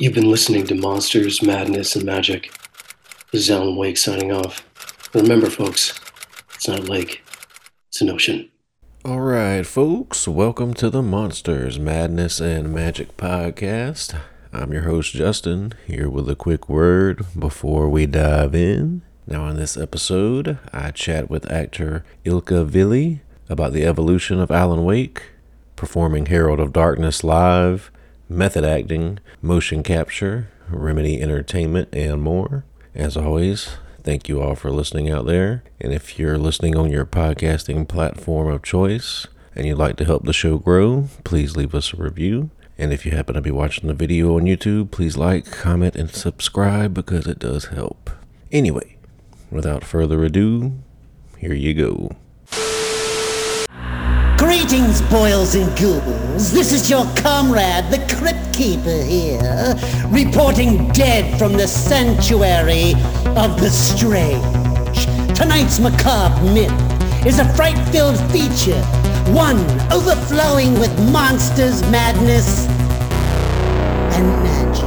You've been listening to Monsters, Madness, and Magic. This is Alan Wake signing off. Remember, folks, it's not a lake, it's an ocean. All right, folks, welcome to the Monsters, Madness, and Magic podcast. I'm your host, Justin, here with a quick word before we dive in. Now, in this episode, I chat with actor Ilkka Villi about the evolution of Alan Wake, performing Herald of Darkness live, method acting, motion capture, Remedy Entertainment, and more. As always, thank you all for listening out there. And if you're listening on your podcasting platform of choice and you'd like to help the show grow, please leave us a review. And if you happen to be watching the video on YouTube, please like, comment, and subscribe because it does help. Anyway, without further ado, here you go. Greetings, boils and ghouls. This is your comrade, the Crypt Keeper here, reporting dead from the sanctuary of the strange. Tonight's macabre myth is a fright-filled feature, one overflowing with monsters, madness, and magic.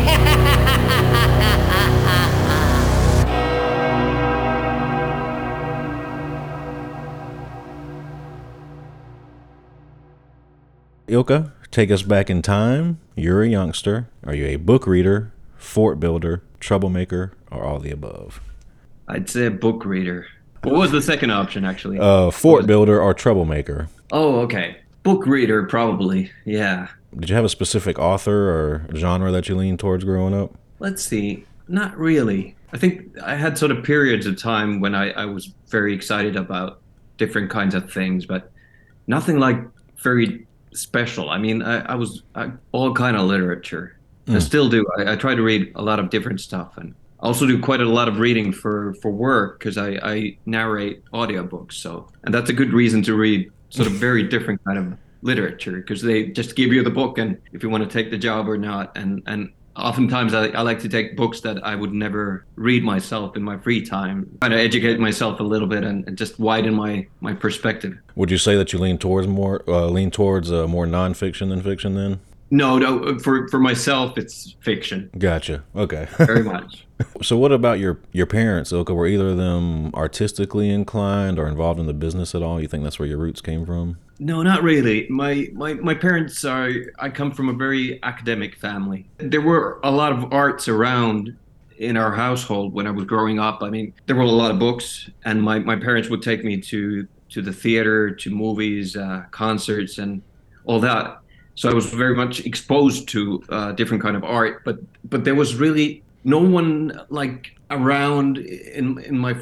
Ilkka, take us back in time. You're a youngster. Are you a book reader, fort builder, troublemaker, or all the above? I'd say a book reader. What was the second option, actually? Uh, fort builder or troublemaker. Oh, okay. Book reader, probably. Yeah. Did you have a specific author or genre that you leaned towards growing up? Let's see. Not really. I think I had sort of periods of time when I, I was very excited about different kinds of things, but nothing like very special. I mean, I, I was I, all kind of literature. Mm. I still do. I, I, try to read a lot of different stuff, and I also do quite a lot of reading for for work because I, I narrate audiobooks. So, and that's a good reason to read sort of very different kind of literature because they just give you the book, and if you want to take the job or not, and and oftentimes I, I, like to take books that I would never read myself in my free time, try to educate myself a little bit and, and just widen my my perspective. Would you say that you lean towards more uh, lean towards uh, more nonfiction than fiction then? No, no. For for myself, it's fiction. Gotcha. Okay. Very much. so, what about your your parents, Ilkka? Were either of them artistically inclined or involved in the business at all? You think that's where your roots came from? No, not really. My my my parents are. I come from a very academic family. There were a lot of arts around in our household when I was growing up. I mean, there were a lot of books, and my my parents would take me to to the theater, to movies, uh, concerts, and all that. So I was very much exposed to uh, different kind of art, but but there was really no one like around in in my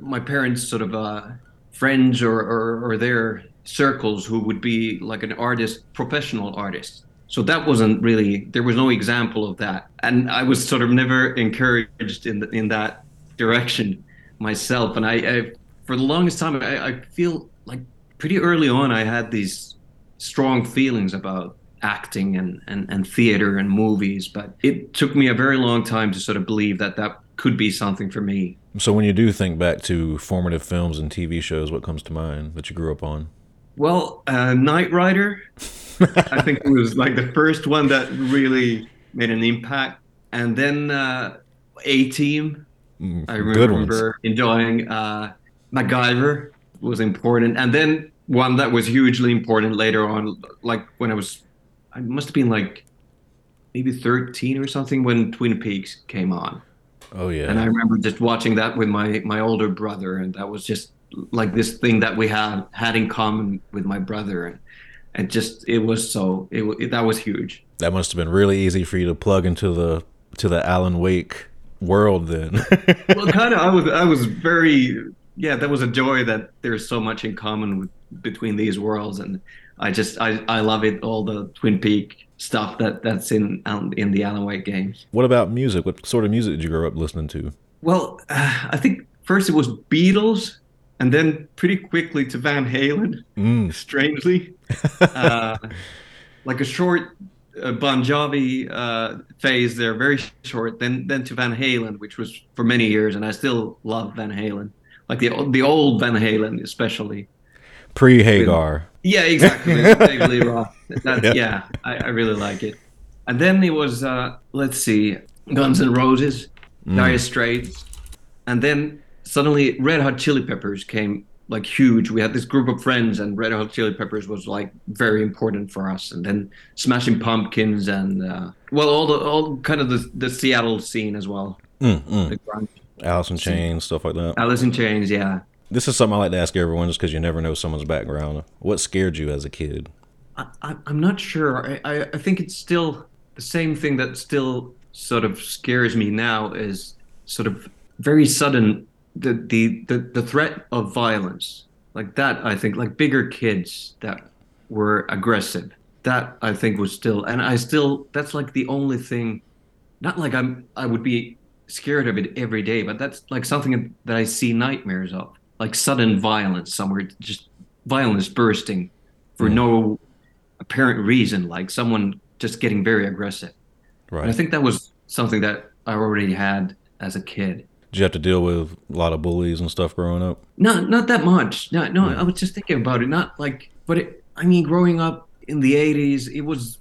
my parents' sort of uh, friends or, or or their circles who would be like an artist, professional artist. So that wasn't really there was no example of that, and I was sort of never encouraged in the, in that direction myself. And I, I for the longest time, I, I feel like pretty early on I had these strong feelings about acting and, and, and theater and movies, but it took me a very long time to sort of believe that that could be something for me. So when you do think back to formative films and TV shows, what comes to mind that you grew up on? Well, uh, Knight Rider, I think it was like the first one that really made an impact. And then uh, A Team, mm, I remember enjoying. Uh, MacGyver was important. And then one that was hugely important later on, like when I was, I must have been like maybe 13 or something when Twin Peaks came on. Oh, yeah. And I remember just watching that with my, my older brother. And that was just like this thing that we had had in common with my brother and and just it was so it, it, that was huge that must have been really easy for you to plug into the to the alan wake world then well kind of i was i was very yeah that was a joy that there's so much in common with, between these worlds and i just i i love it all the twin peak stuff that that's in um, in the alan wake games what about music what sort of music did you grow up listening to well uh, i think first it was beatles and then pretty quickly to Van Halen, mm. strangely. uh, like a short uh, Bon Jovi uh, phase there, very short. Then then to Van Halen, which was for many years, and I still love Van Halen, like the the old Van Halen especially. Pre Hagar. Yeah, exactly. David Lee Roth. That, Yeah. yeah, I, I really like it. And then there was uh, let's see, Guns N' Roses, Dire Straits, and then suddenly Red Hot Chili Peppers came like huge. We had this group of friends, and Red Hot Chili Peppers was like very important for us. And then Smashing Pumpkins, and uh, well, all the all kind of the the Seattle scene as well. Mm, mm. The grunge. Alice in Chains, stuff like that. Alice in Chains, yeah. This is something I like to ask everyone just because you never know someone's background. What scared you as a kid? I, I'm not sure. I, I, I think it's still the same thing that still sort of scares me now is sort of very sudden the the the, the threat of violence like that. I think like bigger kids that were aggressive. That I think was still, and I still that's like the only thing. Not like I'm I would be scared of it every day, but that's like something that I see nightmares of, like sudden violence somewhere, just violence bursting for Mm. no apparent reason, like someone just getting very aggressive. And I think that was something that I already had as a kid. Did you have to deal with a lot of bullies and stuff growing up? Not not that much. No, no. Mm. I was just thinking about it. Not like, but it, I mean, growing up in the '80s, it was.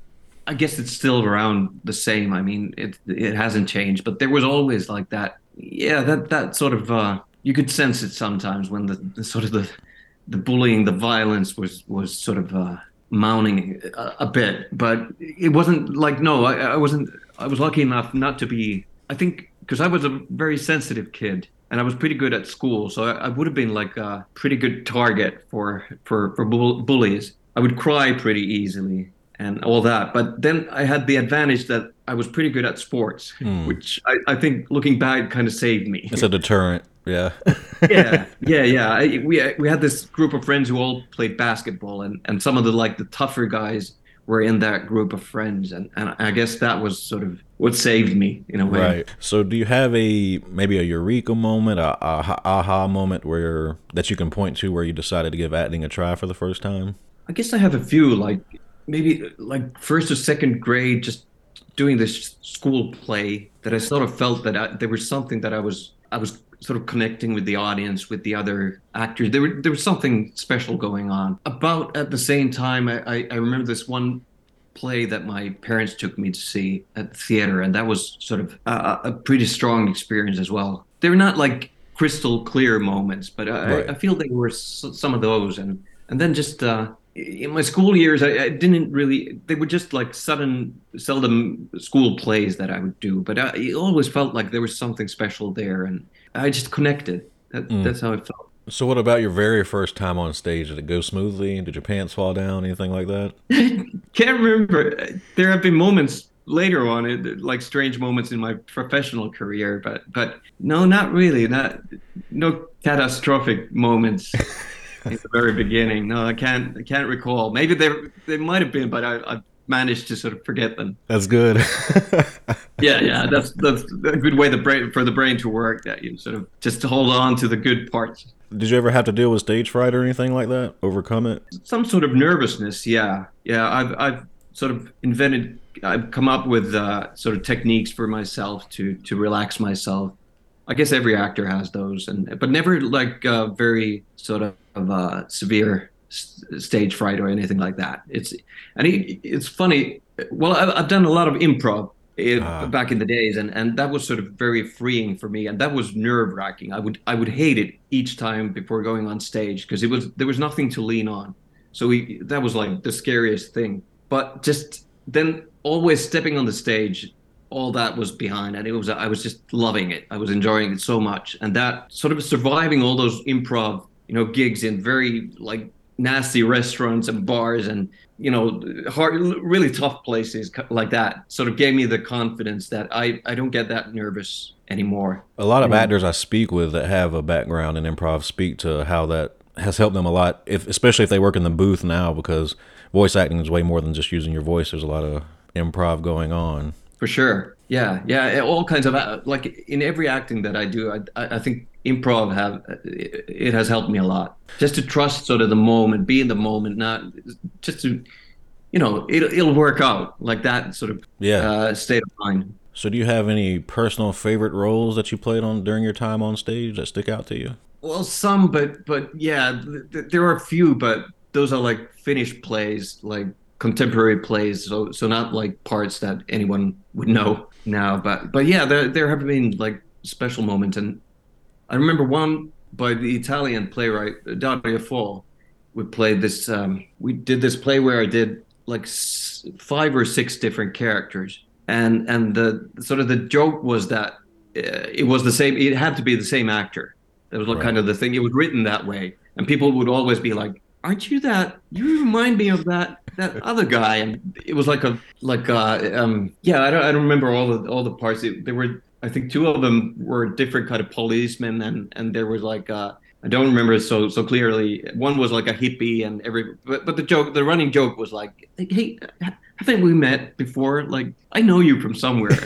I guess it's still around the same. I mean, it it hasn't changed, but there was always like that. Yeah, that that sort of. uh You could sense it sometimes when the, the sort of the the bullying, the violence was was sort of uh, mounting a, a bit, but it wasn't like no, I, I wasn't. I was lucky enough not to be. I think because I was a very sensitive kid and I was pretty good at school, so I, I would have been like a pretty good target for for for bull, bullies. I would cry pretty easily and all that, but then I had the advantage that I was pretty good at sports, Hmm. which I, I think looking back kind of saved me It's a deterrent. Yeah. yeah, yeah, yeah. I, we we had this group of friends who all played basketball, and and some of the like the tougher guys were in that group of friends, and and I guess that was sort of what saved me in a way. Right. So, do you have a maybe a eureka moment, a, a aha moment where that you can point to where you decided to give acting a try for the first time? I guess I have a few like maybe like first or second grade, just doing this school play that I sort of felt that I, there was something that I was I was sort of connecting with the audience, with the other actors. There were there was something special going on. About at the same time, I I, I remember this one play that my parents took me to see at the theater, and that was sort of a, a pretty strong experience as well. They were not like crystal clear moments, but I, Right. I feel they were some of those, and and then just uh, in my school years, I, I didn't really. They were just like sudden, seldom school plays that I would do, but I, it always felt like there was something special there, and I just connected. That, Mm. That's how it felt. So, what about your very first time on stage? Did it go smoothly? Did your pants fall down? Anything like that? Can't remember. There have been moments later on, it, like strange moments in my professional career, but but no, not really. Not no catastrophic moments in the very beginning. No, I can't. I can't recall. Maybe there there might have been, but I, I managed to sort of forget them. That's good. Yeah, yeah. That's that's a good way the brain for the brain to work. That you sort of just hold on to the good parts. Did you ever have to deal with stage fright or anything like that? Overcome it? some sort of nervousness yeah yeah i've i've sort of invented i've come up with uh, sort of techniques for myself to to relax myself i guess every actor has those and but never like uh, very sort of uh, severe stage fright or anything like that it's and it, it's funny well I've, I've done a lot of improv eh, Ah. back in the days and and that was sort of very freeing for me and that was nerve wracking i would i would hate it each time before going on stage because it was there was nothing to lean on so we, that was like the scariest thing. But just then always stepping on the stage, all that was behind and it was I was just loving it. I was enjoying it so much. And that sort of surviving all those improv, you know, gigs in very like nasty restaurants and bars and you know hard really tough places like that sort of gave me the confidence that I I don't get that nervous anymore. A lot of actors I speak with that have a background in improv speak to how that has helped them a lot, if especially if they work in the booth now, because voice acting is way more than just using your voice. There's a lot of improv going on. For sure. Yeah. Yeah. All kinds of uh, like in every acting that I do, I, I think improv have it it has helped me a lot. Just to trust sort of the moment, be in the moment, not just to, you know, it'll, it'll work out like that sort of Yeah. uh, state of mind. So, do you have any personal favorite roles that you played on during your time on stage that stick out to you? Well, some, but but yeah, th- th- there are a few, but those are like finished plays, like contemporary plays. So so not like parts that anyone would know now. But but yeah, there there have been like special moments, and I remember one by the Italian playwright Dario Fo. We played this. Um, we did this play where I did like s- five or six different characters, and and the sort of the joke was that uh, it was the same. It had to be the same actor. That was like Right. kind of the thing. It was written that way, and people would always be like, "Aren't you that? You remind me of that that other guy." And it was like a like uh um yeah. I don't I don't remember all the all the parts. It, there were I think two of them were different kind of policemen, and and there was like uh I don't remember so so clearly. One was like a hippie, and every but but the joke, the running joke was like, "Hey, haven't we met before? Like I know you from somewhere."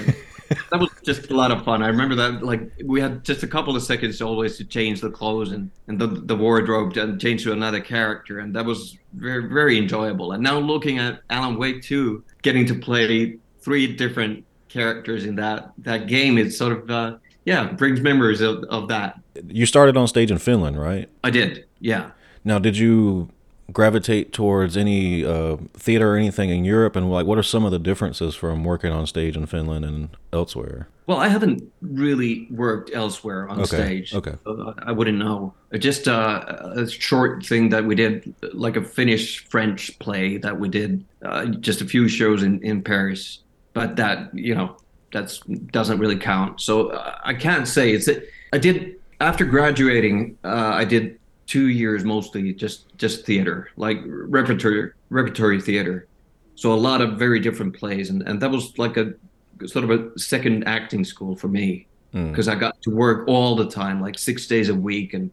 That was just a lot of fun. I remember that like we had just a couple of seconds always to change the clothes and and the the wardrobe and change to another character, and that was very very enjoyable. And now looking at Alan Wake 2, getting to play three different characters in that that game, it sort of uh, yeah brings memories of, of that. You started on stage in Finland, right? I did, yeah. Now, did you gravitate towards any uh, theater or anything in Europe? And like, what are some of the differences from working on stage in Finland and elsewhere? Well, I haven't really worked elsewhere on Okay, stage. okay. so I wouldn't know. Just uh, a short thing that we did, like a Finnish French play that we did, uh, just a few shows in, in Paris. But that, you know, that's doesn't really count. So uh, I can't say it's. I did after graduating. Uh, I did two years mostly just just theater, like repertory repertory theater. So a lot of very different plays, and and that was like a sort of a second acting school for me Mm. because I got to work all the time, like six days a week, and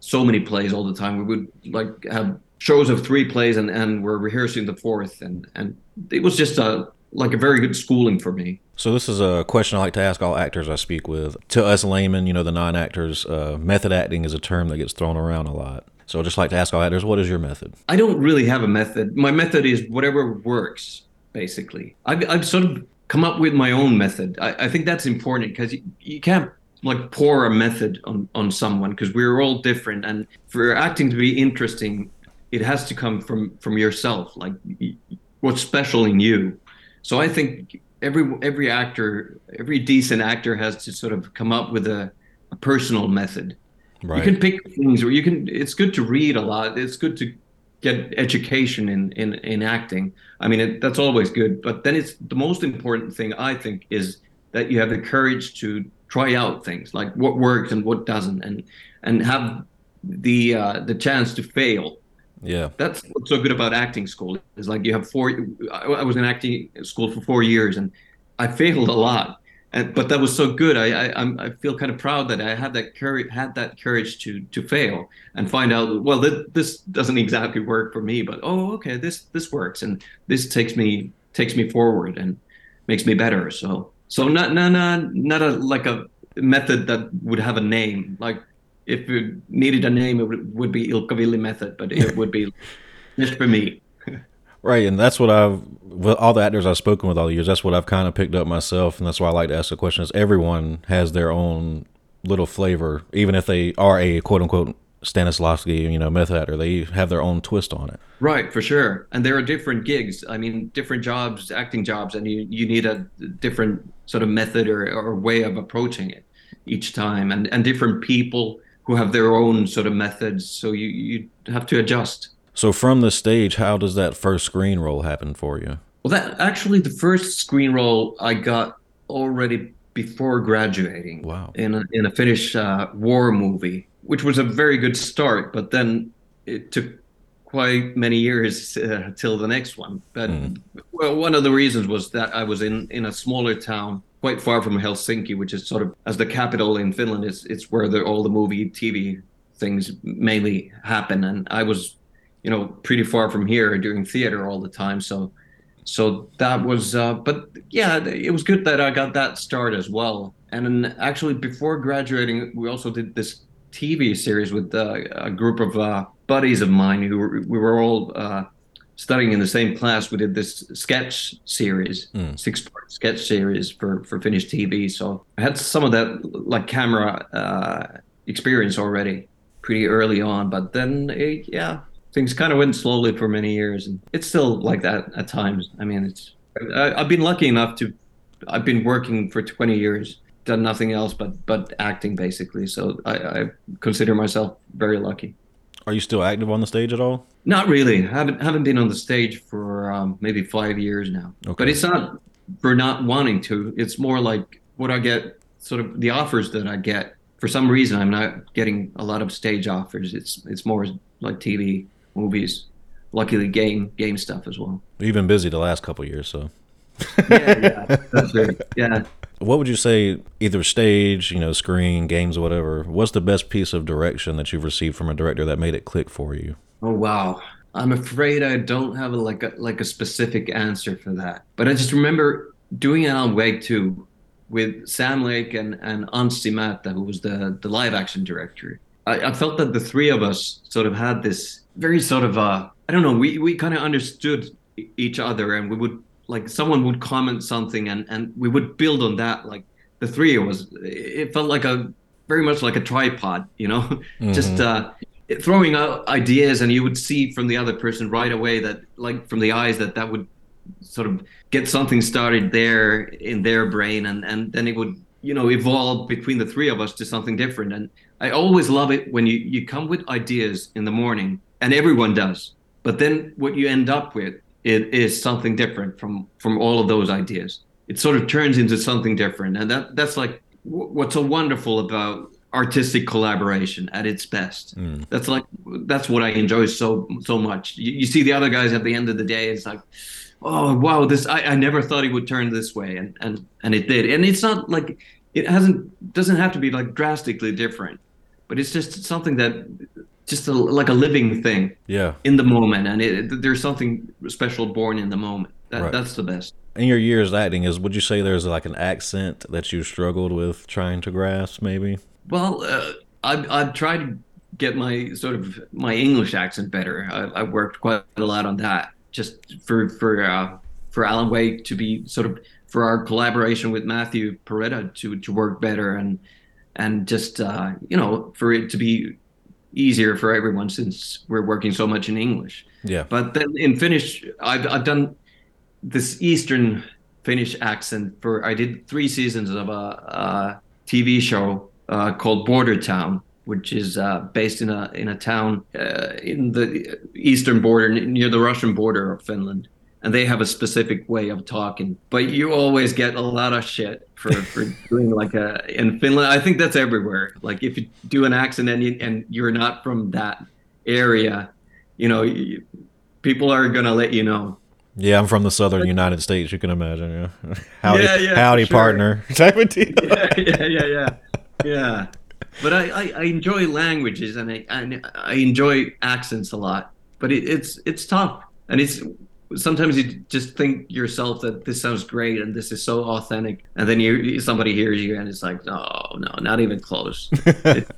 so many plays all the time. We would like have shows of three plays, and and we're rehearsing the fourth, and and it was just a like a very good schooling for me. So this is a question I like to ask all actors I speak with. To us laymen, you know, the non-actors, uh, method acting is a term that gets thrown around a lot. So I just like to ask all actors, what is your method? I don't really have a method. My method is whatever works, basically. I've, I've sort of come up with my own method. I, I think that's important because you, you can't like pour a method on, on someone because we're all different. And for acting to be interesting, it has to come from, from yourself, like what's special in you. So I think every every actor, every decent actor has to sort of come up with a, a personal method. Right. You can pick things where you can. It's good to read a lot. It's good to get education in in in acting. I mean, it, that's always good. But then it's the most important thing I think is that you have the courage to try out things like what works and what doesn't, and and have the uh, the chance to fail. Yeah. That's what's so good about acting school. Is like you have four. I, was in acting school for four years, and I failed a lot. And, but that was so good. I, I I feel kind of proud that I had that courage had that courage to to fail and find out. Well, th- this doesn't exactly work for me, but oh, okay, this this works, and this takes me takes me forward and makes me better. So so not not not not a like a method that would have a name. Like if it needed a name, it would, would be Ilkka Villi method, but it would be just for me. Right, and that's what I've with all the actors I've spoken with all the years. That's what I've kind of picked up myself, and that's why I like to ask the question: Is everyone has their own little flavor, even if they are a quote unquote Stanislavski, you know, method actor, they have their own twist on it. Right, for sure. And there are different gigs. I mean, different jobs, acting jobs, and you, you need a different sort of method or, or way of approaching it each time, and, and different people who have their own sort of methods. So you, you have to adjust. So from the stage, how does that first screen role happen for you? Well, that actually the first screen role I got already before graduating. Wow. In a, in a Finnish uh, war movie, which was a very good start, but then it took quite many years uh, till the next one. But well, one of the reasons was that I was in in a smaller town quite far from Helsinki, which is sort of as the capital in Finland. It's it's where the, all the movie TV things mainly happen, and I was you know pretty far from here doing theater all the time so so that was uh but yeah it was good that i got that start as well and then actually before graduating we also did this tv series with uh, a group of uh, buddies of mine who were, we were all uh, studying in the same class we did this sketch series six part sketch series for for finnish tv so i had some of that like camera uh experience already pretty early on, but then it, yeah, things kind of went slowly for many years, and it's still like that at times. I mean, it's I, I've been lucky enough to I've been working for 20 years, done nothing else but but acting basically. So I, I consider myself very lucky. Are you still active on the stage at all? Not really. I haven't haven't been on the stage for um, maybe five years now. Okay. But it's not for not wanting to. It's more like what I get, sort of the offers that I get. For some reason, I'm not getting a lot of stage offers. It's it's more like TV, movies. Luckily, game game stuff as well. You've been busy the last couple years, so. Yeah, yeah, that's right. Yeah. What would you say, either stage, you know, screen, games, whatever? What's the best piece of direction that you've received from a director that made it click for you? Oh wow. I'm afraid I don't have a, like a like a specific answer for that. But I just remember doing it on Wake 2 with Sam Lake and and Määttä, who was the the live action director. I, I felt that the three of us sort of had this very sort of uh I don't know we we kind of understood each other and we would like someone would comment something and and we would build on that like the three of us. It felt like a very much like a tripod you know? Just uh throwing out ideas and you would see from the other person right away that like from the eyes that that would sort of get something started there in their brain and and then it would you know evolve between the three of us to something different. And i always love it when you you come with ideas in the morning and everyone does but then what you end up with it is something different from from all of those ideas. It sort of turns into something different. And that that's like wh- what's so wonderful about artistic collaboration at its best. Hmm. That's like that's what i enjoy so so much. You, you see the other guys at the end of the day it's like oh wow this I, I never thought it would turn this way. And and and it did. And it's not like it hasn't doesn't have to be like drastically different. But it's just something that just a, like a living thing Yeah. in the moment and it, there's something special born in the moment that, Right. that's the best In your years acting, is would you say there's like an accent that you struggled with trying to grasp, maybe? Well, uh, I've, I've tried to get my sort of my English accent better. I, I've worked quite a lot on that, just for for uh, for Alan Wake to be sort of for our collaboration with Matthew Porretta to to work better and and just uh, you know for it to be easier for everyone since we're working so much in English. Yeah. But then in Finnish, I've I've done this Eastern Finnish accent for. I did three seasons of a, a TV show uh, called Border Town, which is uh, based in a in a town uh, in the eastern border near the Russian border of Finland. And they have a specific way of talking, but you always get a lot of shit for, for doing like a in Finland. I think that's everywhere. Like if you do an accent and you, and you're not from that area, you know, you, people are gonna let you know. Yeah, I'm from the southern United States. You can imagine. Yeah. Howdy, Yeah, yeah, howdy, sure. partner. Type of deal. yeah, yeah, yeah, yeah, yeah. But I, I, I enjoy languages and I, and I enjoy accents a lot. But it, it's it's tough, and it's sometimes you just think yourself that this sounds great and this is so authentic, and then you somebody hears you and it's like, no, no, not even close. It-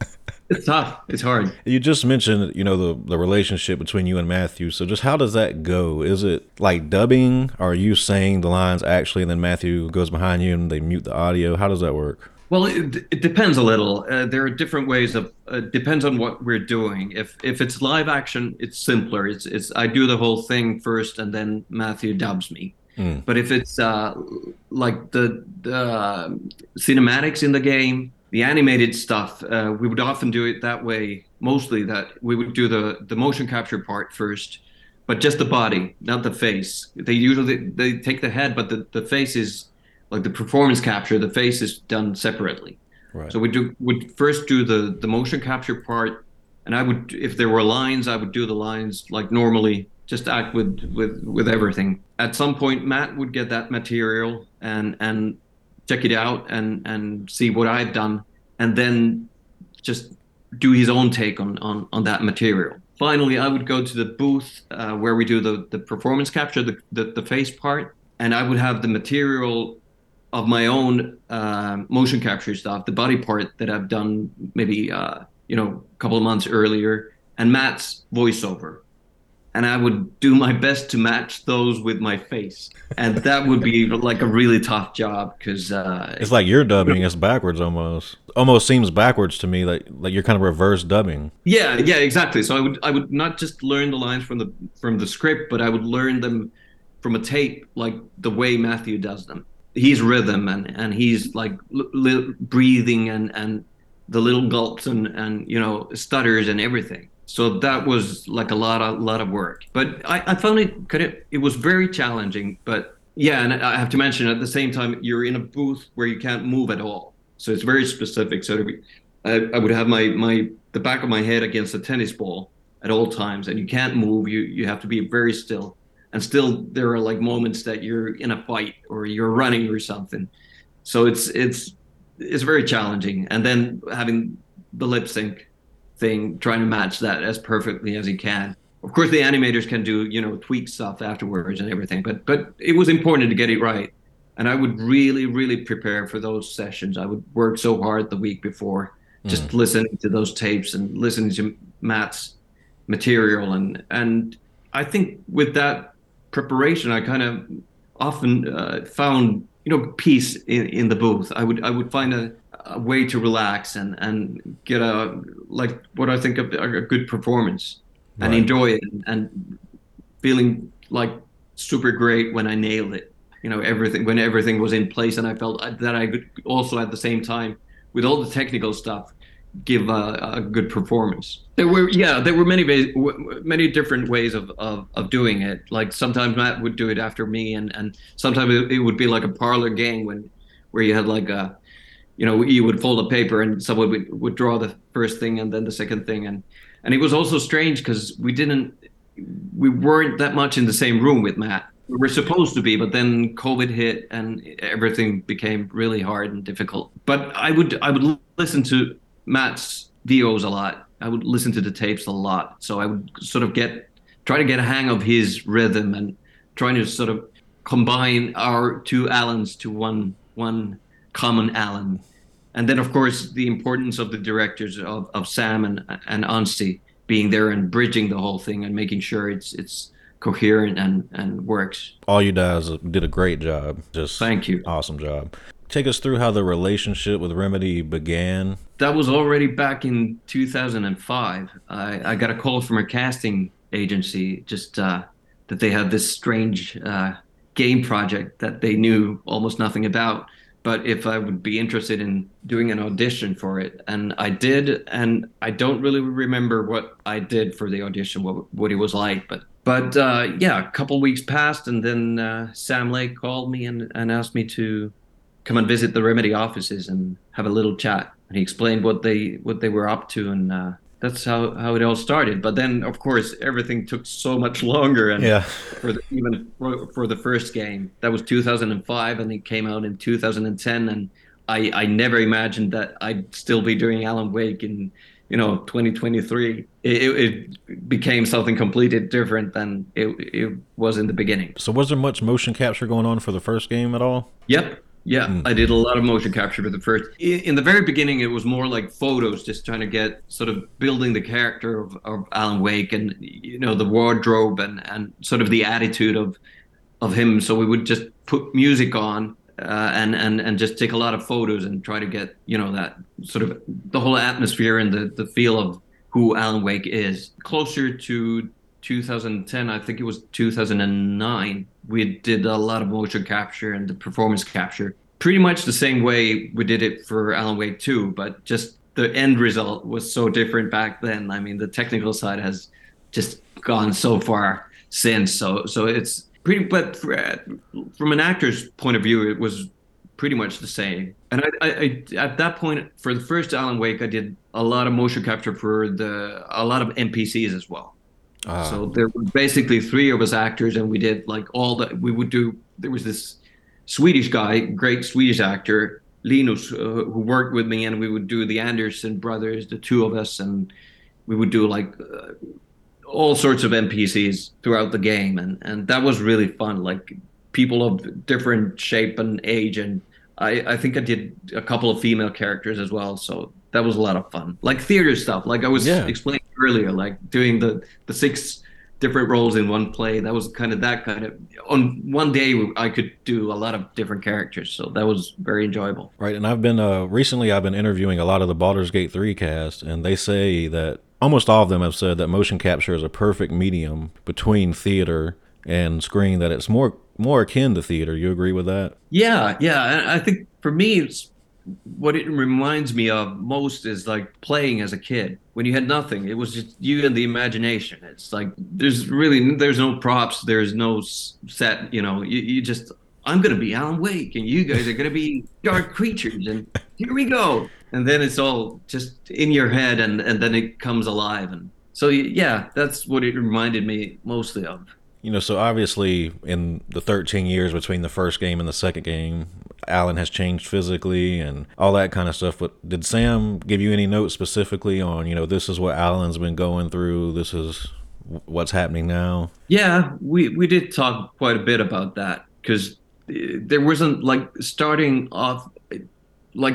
it's tough. It's hard. You just mentioned, you know, the the relationship between you and Matthew. So, just how does that go? Is it like dubbing? Are you saying the lines actually, and then Matthew goes behind you and they mute the audio? How does that work? Well, it, it depends a little. Uh, there are different ways of. Uh, depends on what we're doing. If if it's live action, it's simpler. It's it's I do the whole thing first, and then Matthew dubs me. Mm. But if it's uh, like the the cinematics in the game, the animated stuff, uh, we would often do it that way. Mostly that we would do the the motion capture part first, but just the body, not the face. They usually they take the head, but the the face is like the performance capture. The face is done separately. Right. So we do would first do the the motion capture part, and I would if there were lines, I would do the lines like normally, just act with with with everything. At some point, Matt would get that material and and check it out and and see what I've done, and then just do his own take on on on that material. Finally, I would go to the booth uh, where we do the the performance capture, the, the the face part, and I would have the material of my own uh, motion capture stuff, the body part that I've done maybe uh, you know a couple of months earlier, and Matt's voiceover, and I would do my best to match those with my face, and that would be like a really tough job because uh, It's like you're dubbing. It's backwards almost. Almost seems backwards to me. Like like you're kind of reverse dubbing. yeah, yeah, exactly. So I would I would not just learn the lines from the from the script, but I would learn them from a tape, like the way Matthew does them. He's rhythm and and he's like l- li- breathing and and the little gulps and and you know stutters and everything. So that was like a lot of lot of work. But I, I found it kind of it was very challenging. But yeah, and I have to mention at the same time you're in a booth where you can't move at all. So it's very specific. So be- I, I would have my my the back of my head against a tennis ball at all times, and you can't move. You you have to be very still. And still, there are like moments that you're in a fight or you're running or something. So it's it's it's very challenging. And then having the lip sync thing, trying to match that as perfectly as you can. Of course, the animators can do you know tweak stuff afterwards and everything, but but it was important to get it right. And I would really really prepare for those sessions. I would work so hard the week before, hmm. just listening to those tapes and listening to Matt's material and and I think with that preparation, I kind of often uh, found you know peace in, in the booth. I would I would find a, a way to relax and and get a like what I think of a, a good performance and Right. enjoy it and, and feeling like super great when I nailed it. You know everything when everything was in place and I felt that I could also at the same time with all the technical stuff give a, a good performance. There were yeah, there were many ways, many different ways of, of, of doing it. Like sometimes Matt would do it after me, and and sometimes it, it would be like a parlor game when where you had like a you know you would fold a paper and someone would, would draw the first thing and then the second thing and and it was also strange because we didn't we weren't that much in the same room with Matt. We were supposed to be, but then COVID hit and everything became really hard and difficult. But I would I would listen to Matt's VOs a lot. I would listen to the tapes a lot. So I would sort of get try to get a hang of his rhythm and trying to sort of combine our two Alans to one one common Alan. And then of course the importance of the directors of, of Sam and and Anstey being there and bridging the whole thing and making sure it's it's coherent and and works. All you guys did a great job. Just Thank you. awesome job. Take us through how the relationship with Remedy began. that was already back in 2005. I, I got a call from a casting agency just uh, that they had this strange uh, game project that they knew almost nothing about. But if I would be interested in doing an audition for it, and I did, and I don't really remember what I did for the audition, what what it was like, but but uh, yeah, a couple weeks passed, and then uh, Sam Lake called me and, and asked me to come and visit the remedy offices and have a little chat and he explained what they what they were up to and uh, that's how how it all started but then of course everything took so much longer and Yeah. for the, even for, for the first game that was 2005 and it came out in 2010 and i i never imagined that i'd still be doing alan wake in you know 2023 it, it, it became something completely different than it, it was in the beginning So was there much motion capture going on for the first game at all? Yep. Yeah, I did a lot of motion capture for the first. In, in the very beginning, it was more like photos, just trying to get sort of building the character of, of Alan Wake and you know the wardrobe and and sort of the attitude of of him. So we would just put music on uh, and and and just take a lot of photos and try to get you know that sort of the whole atmosphere and the the feel of who Alan Wake is. Closer to 2010, I think it was 2009, we did a lot of motion capture and the performance capture. Pretty much the same way we did it for Alan Wake 2, but just the end result was so different back then. I mean, the technical side has just gone so far since. So, so it's pretty. But for, from an actor's point of view, it was pretty much the same. And I, I, I, at that point, for the first Alan Wake, I did a lot of motion capture for the a lot of NPCs as well. Ah, So there were basically three of us actors, and we did like all the. We would do. There was this Swedish guy, great Swedish actor, Linus, uh, who worked with me, and we would do the Anderson brothers, the two of us, and we would do like uh, all sorts of NPCs throughout the game, and and that was really fun. Like people of different shape and age, and I I think I did a couple of female characters as well, so that was a lot of fun. Like theater stuff, like I was Yeah. explaining earlier, like doing the the six different roles in one play. That was kind of that kind of on one day I could do a lot of different characters, so that was very enjoyable. Right, and I've been uh, recently I've been interviewing a lot of the Baldur's Gate three cast, and they say that almost all of them have said that motion capture is a perfect medium between theater and screen. That it's more more akin to theater. You agree with that? Yeah, yeah. I think for me, it's what it reminds me of most is like playing as a kid when you had nothing. It was just you and the imagination. It's like there's really there's no props, there's no set. You know, you, you just I'm gonna be Alan Wake, and you guys are gonna be dark creatures, and here we go. And then it's all just in your head, and and then it comes alive. And so yeah, that's what it reminded me mostly of. You know, so obviously in the 13 years between the first game and the second game, Alan has changed physically and all that kind of stuff. But did Sam give you any notes specifically on, you know, this is what Alan's been going through, this is what's happening now? Yeah, we we did talk quite a bit about that because eh, there wasn't like starting off like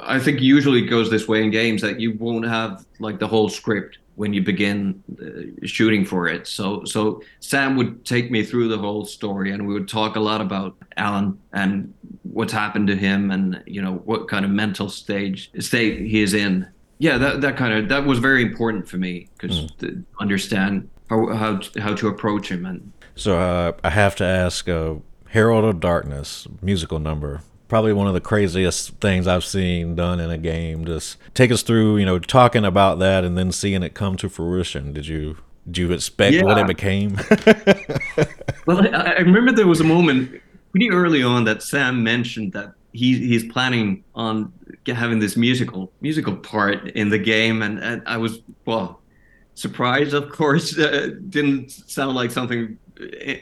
I think usually it goes this way in games that you won't have like the whole script when you begin uh, shooting for it. So so Sam would take me through the whole story, and we would talk a lot about Alan and what's happened to him, and you know what kind of mental stage state he is in. Yeah, that that kind of that was very important for me because mm. to understand how how how to approach him. And so uh, I have to ask, uh, Herald of Darkness musical number probably one of the craziest things I've seen done in a game. Just take us through, you know, talking about that and then seeing it come to fruition. Did you did you expect yeah. what it became? well, I, I, remember there was a moment pretty early on that Sam mentioned that he he's planning on having this musical musical part in the game, and, and I was well surprised. Of course, uh, didn't sound like something eh,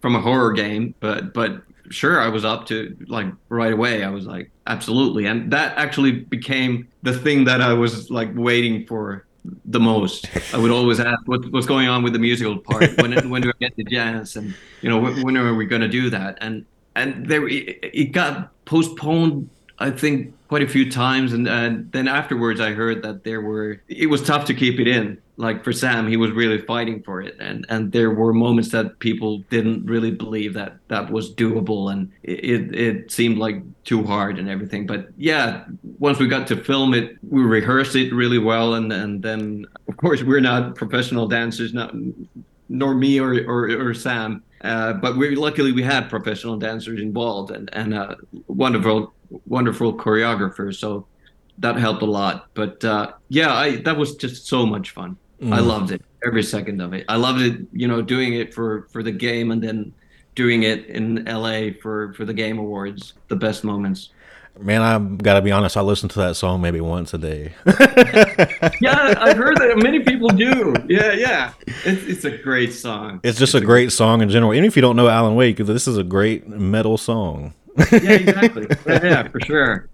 from a horror game, but but sure i was up to like right away. I was like absolutely. And that actually became the thing that i was like waiting for the most. I would always ask what, what's going on with the musical part? When, when do i get the jazz? And you know when, when are we going to do that? And and there it, it got postponed i think quite a few times. And, and then afterwards i heard that there were it was tough to keep it in like for Sam, he was really fighting for it, and and there were moments that people didn't really believe that that was doable, and it it seemed like too hard and everything. But yeah, once we got to film it, we rehearsed it really well, and and then of course we're not professional dancers, not nor me or or, or Sam, uh, but we luckily we had professional dancers involved and and a wonderful wonderful choreographer, so that helped a lot. But uh, yeah, I, that was just so much fun. Mm. I loved it every second of it. I loved it, you know, doing it for for the game and then doing it in LA for for the Game Awards. The best moments. Man, I've got to be honest. I listen to that song maybe once a day. yeah, I've heard that many people do. Yeah, yeah. It's, it's a great song. It's just it's a, a great song in general. Even if you don't know Alan Wake, this is a great metal song. yeah, exactly. Yeah, yeah, for sure.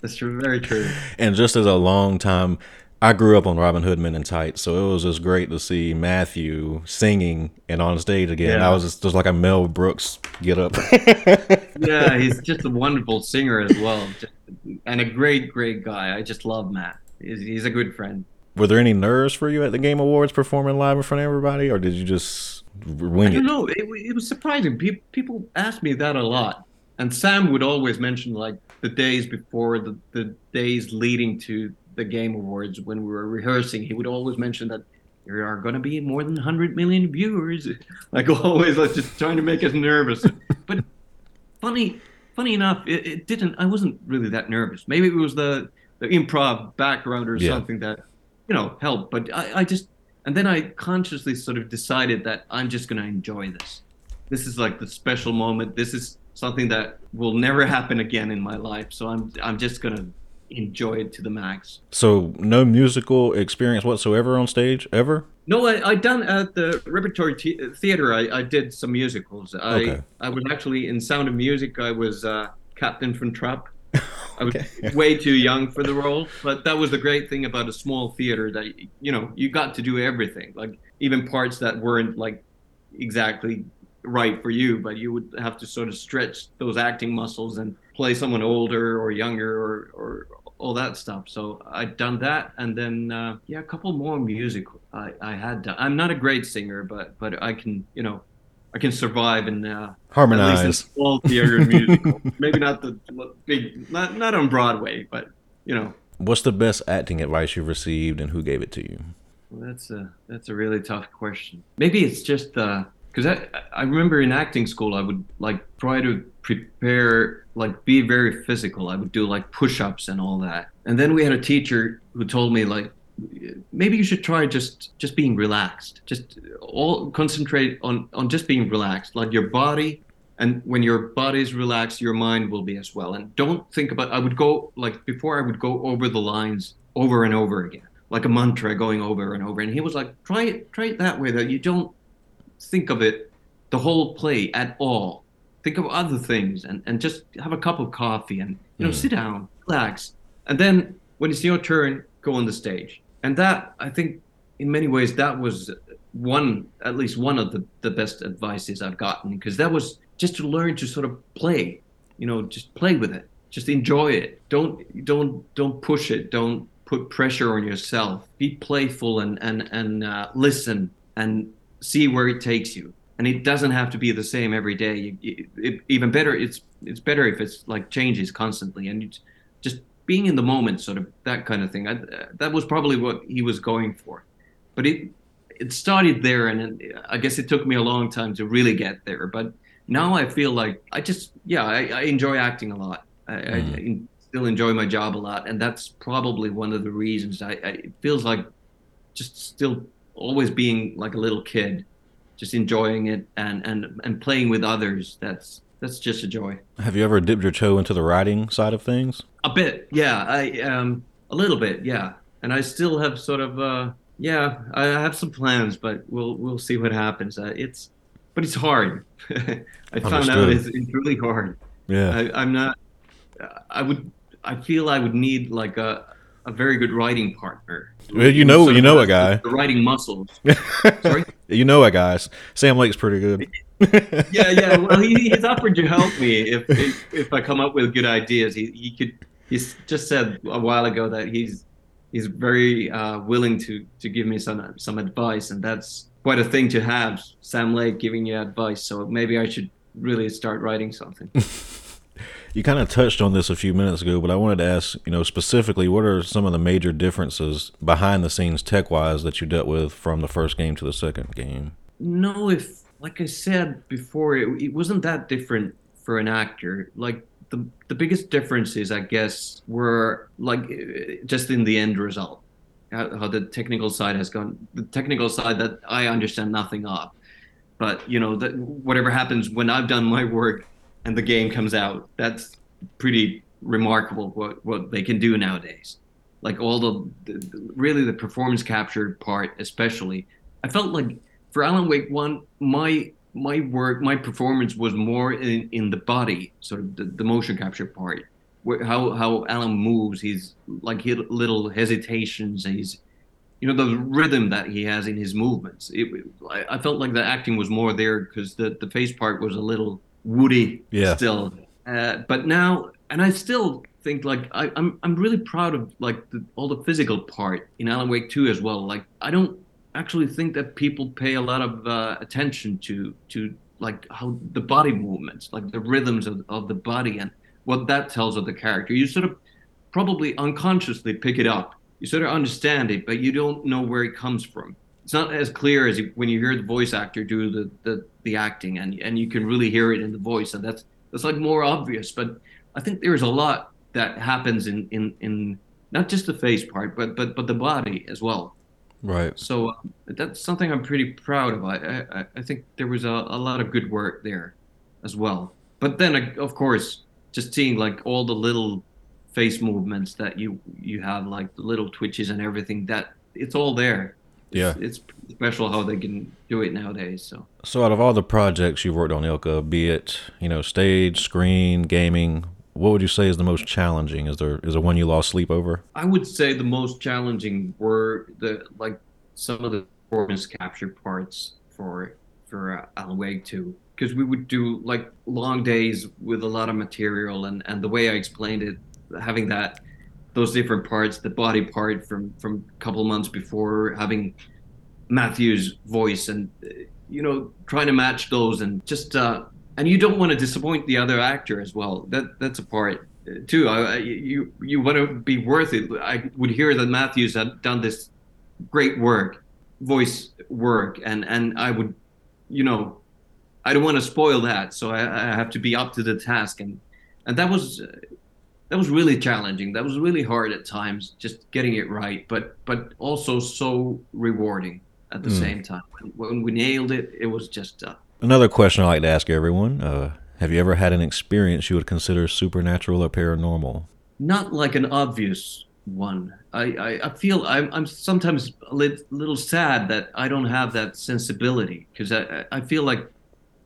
That's true. Very true. And just as a long time I grew up on Robin Hood Men in Tights, so it was just great to see Matthew singing and on stage again. Yeah. I was just, just like a Mel Brooks get up. yeah, he's just a wonderful singer as well, just, and a great, great guy. I just love Matt. He's, he's a good friend. Were there any nerves for you at the Game Awards performing live in front of everybody, or did you just wing it? I don't know. It, it was surprising. People, people asked me that a lot, and Sam would always mention like the days before, the, the days leading to the Game Awards when we were rehearsing, he would always mention that there are going to be more than 100 million viewers. Like always, like just trying to make us nervous. but funny, funny enough, it, it, didn't. I wasn't really that nervous. Maybe it was the the improv background or yeah. something that you know helped. But I, I just and then I consciously sort of decided that I'm just going to enjoy this. This is like the special moment. This is something that will never happen again in my life. So I'm I'm just going to enjoy it to the max. So no musical experience whatsoever on stage ever? No, I, I done at the Repertory Theater. I, I did some musicals. I okay. I was actually in Sound of Music. I was uh, Captain von Trapp. I was okay. way too young for the role, but that was the great thing about a small theater that you know you got to do everything, like even parts that weren't like exactly right for you, but you would have to sort of stretch those acting muscles and play someone older or younger or, or all that stuff. So I'd done that, and then uh, yeah, a couple more music I, I had done. I'm not a great singer, but but I can you know I can survive and uh, harmonize at least in small theater musical. Maybe not the big, not not on Broadway, but you know. What's the best acting advice you've received, and who gave it to you? Well, that's a that's a really tough question. Maybe it's just because I I remember in acting school I would like try to prepare like be very physical. I would do like push-ups and all that. And then we had a teacher who told me like maybe you should try just just being relaxed. Just all concentrate on on just being relaxed. Like your body and when your body is relaxed, your mind will be as well. And don't think about I would go like before I would go over the lines over and over again. Like a mantra going over and over. And he was like, try it try it that way that you don't think of it the whole play at all. Think of other things and, and just have a cup of coffee and you know mm. sit down relax. And then when it's your turn go on the stage. And that i think in many ways that was one at least one of the, the best advices i've gotten because that was just to learn to sort of play you know just play with it. Just enjoy it. Don't don't don't push it. Don't put pressure on yourself. Be playful and and and uh, listen and see where it takes you and it doesn't have to be the same every day. You, it, it, even better, it's it's better if it's like changes constantly and just being in the moment, sort of that kind of thing. I, that was probably what he was going for, but it it started there, and I guess it took me a long time to really get there. But now I feel like I just yeah, I, I enjoy acting a lot. I, mm. I, still enjoy my job a lot, and that's probably one of the reasons. I, I it feels like just still always being like a little kid just enjoying it and and and playing with others. That's that's just a joy. Have you ever dipped your toe into the writing side of things? A bit, yeah. I um a little bit, yeah. And I still have sort of uh yeah, I have some plans, but we'll we'll see what happens. Uh, it's but it's hard. I Understood. found out it's, it's really hard. Yeah, I, I'm not. I would. I feel I would need like a a very good writing partner. Well, you know, you know a guy. The writing muscles. Sorry. You know a guy. Sam Lake's pretty good. yeah, yeah. Well, he, he's offered to help me if, if, if I come up with good ideas. He he could. He's just said a while ago that he's he's very uh, willing to to give me some some advice, and that's quite a thing to have. Sam Lake giving you advice. So maybe I should really start writing something. You kind of touched on this a few minutes ago, but I wanted to ask, you know, specifically, what are some of the major differences behind the scenes tech wise that you dealt with from the first game to the second game? No, if like I said before, it, it wasn't that different for an actor. Like the the biggest differences, I guess, were like just in the end result, how, how the technical side has gone. The technical side that I understand nothing of, but you know that whatever happens when I've done my work and the game comes out. That's pretty remarkable what what they can do nowadays. Like all the, the really the performance capture part, especially. I felt like for Alan Wake One, my my work, my performance was more in, in the body, sort of the, the motion capture part, where, how how Alan moves. He's like he little hesitations. He's, you know, the rhythm that he has in his movements. It, I, I felt like the acting was more there because the the face part was a little woody yeah. still. Uh, but now, and I still think like I, am I'm, I'm really proud of like the, all the physical part in Alan Wake 2 as well. Like I don't actually think that people pay a lot of uh, attention to to like how the body movements, like the rhythms of, of the body and what that tells of the character. You sort of probably unconsciously pick it up. You sort of understand it, but you don't know where it comes from it's not as clear as when you hear the voice actor do the, the, the acting and, and you can really hear it in the voice and that's that's like more obvious but i think there's a lot that happens in in, in not just the face part but but but the body as well. Right. So uh, that's something i'm pretty proud of. I i, I think there was a, a lot of good work there as well. But then uh, of course just seeing like all the little face movements that you you have like the little twitches and everything that it's all there yeah, it's, it's special how they can do it nowadays. So, so out of all the projects you've worked on, Ilkka, be it you know stage, screen, gaming, what would you say is the most challenging? Is there is there one you lost sleep over? I would say the most challenging were the like some of the performance capture parts for for uh, Alan Wake 2. because we would do like long days with a lot of material, and and the way I explained it, having that those different parts, the body part from from a couple months before, having Matthew's voice, and uh, you know trying to match those, and just uh, and you don't want to disappoint the other actor as well. That that's a part uh, too. I, you you want to be worth it. I would hear that Matthews had done this great work, voice work, and and I would, you know, I don't want to spoil that, so I, I have to be up to the task, and and that was uh, that was really challenging. That was really hard at times, just getting it right, but but also so rewarding at the mm. same time. When, when, we nailed it, it was just. Uh, Another question I like to ask everyone. Uh, have you ever had an experience you would consider supernatural or paranormal? Not like an obvious one. I, I, I feel I'm, I'm sometimes a little sad that I don't have that sensibility because I, I feel like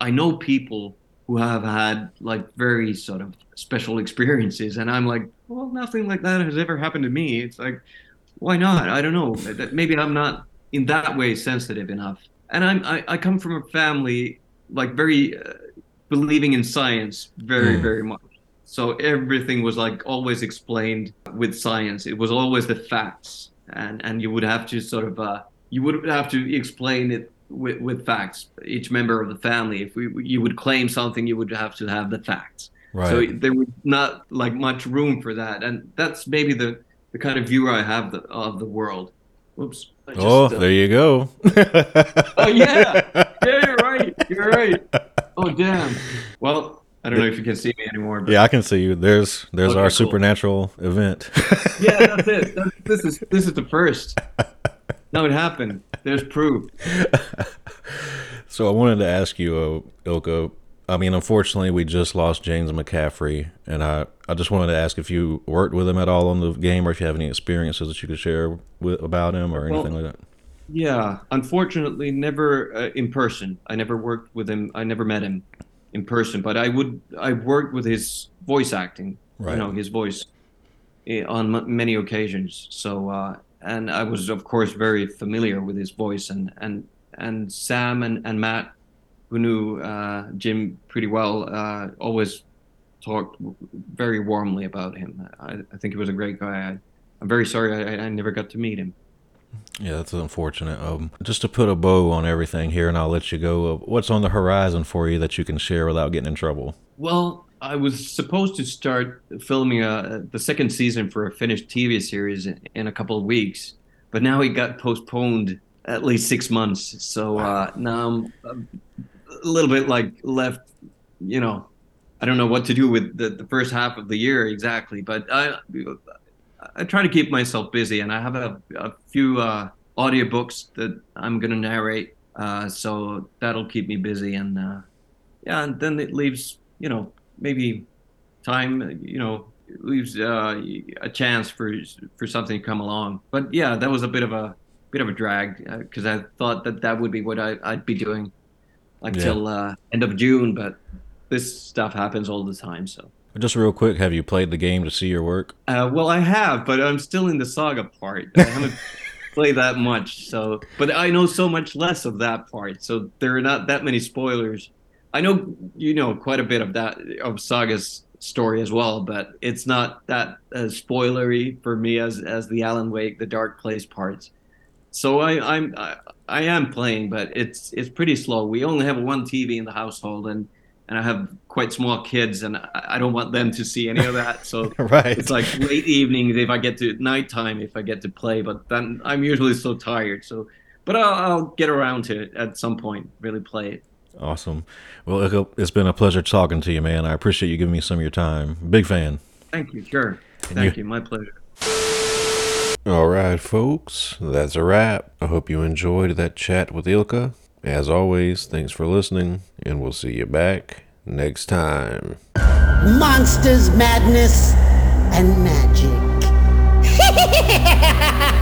I know people who have had like very sort of special experiences and I'm like, well, nothing like that has ever happened to me. It's like, why not? I don't know. Maybe I'm not in that way sensitive enough. And I'm, I, I come from a family like very uh, believing in science very, mm. very much. So everything was like always explained with science. It was always the facts, and and you would have to sort of uh, you would have to explain it with, with facts. Each member of the family, if we you would claim something, you would have to have the facts. Right. So there was not like much room for that, and that's maybe the the kind of viewer I have the, of the world. Oops. Just, oh, uh, there you go. oh yeah, yeah, you're right. You're right. Oh damn. Well, I don't know if you can see me anymore. But... Yeah, I can see you. There's there's okay, our cool. supernatural event. yeah, that's it. That's, this is this is the first. No, it happened. There's proof. so I wanted to ask you, uh, Ilkka. I mean, unfortunately, we just lost James McCaffrey, and I, I just wanted to ask if you worked with him at all on the game, or if you have any experiences that you could share with, about him, or anything well, like that. Yeah, unfortunately, never uh, in person. I never worked with him. I never met him in person, but I would. I worked with his voice acting. Right. You know, his voice eh, on m- many occasions. So, uh, and I was, of course, very familiar with his voice, and and and Sam and, and Matt, who knew uh, Jim pretty well, uh, always talked very warmly about him. I, I, think he was a great guy. I, am very sorry I, I never got to meet him. Yeah, that's unfortunate. Um, just to put a bow on everything here, and I'll let you go. Uh, what's on the horizon for you that you can share without getting in trouble? Well, I was supposed to start filming a, uh, the second season for a finished TV series in, in a couple of weeks, but now it got postponed at least six months. So uh, now I'm a little bit like left, you know, I don't know what to do with the, the first half of the year exactly, but I I try to keep myself busy, and I have a, a few uh, audiobooks that I'm going to narrate. Uh, so that'll keep me busy, and uh, yeah, and then it leaves you know maybe time you know leaves uh, a chance for for something to come along. But yeah, that was a bit of a bit of a drag because uh, I thought that that would be what I, would be doing until yeah. Uh, end of June, but this stuff happens all the time, so. Just real quick, have you played the game to see your work? Uh, well, I have, but I'm still in the saga part. I haven't played that much, so but I know so much less of that part, so there are not that many spoilers. I know you know quite a bit of that of Saga's story as well, but it's not that as spoilery for me as as the Alan Wake, the Dark Place parts. So I, I'm I, I am playing, but it's it's pretty slow. We only have one TV in the household, and and I have quite small kids, and I don't want them to see any of that. So right. it's like late evenings if I get to nighttime if I get to play, but then I'm usually so tired. So, but I'll, I'll get around to it at some point. Really play it. Awesome. Well, it's been a pleasure talking to you, man. I appreciate you giving me some of your time. Big fan. Thank you. Sure. And Thank you, you. My pleasure. All right, folks. That's a wrap. I hope you enjoyed that chat with Ilkka. As always, thanks for listening, and we'll see you back next time. Monsters, madness, and magic.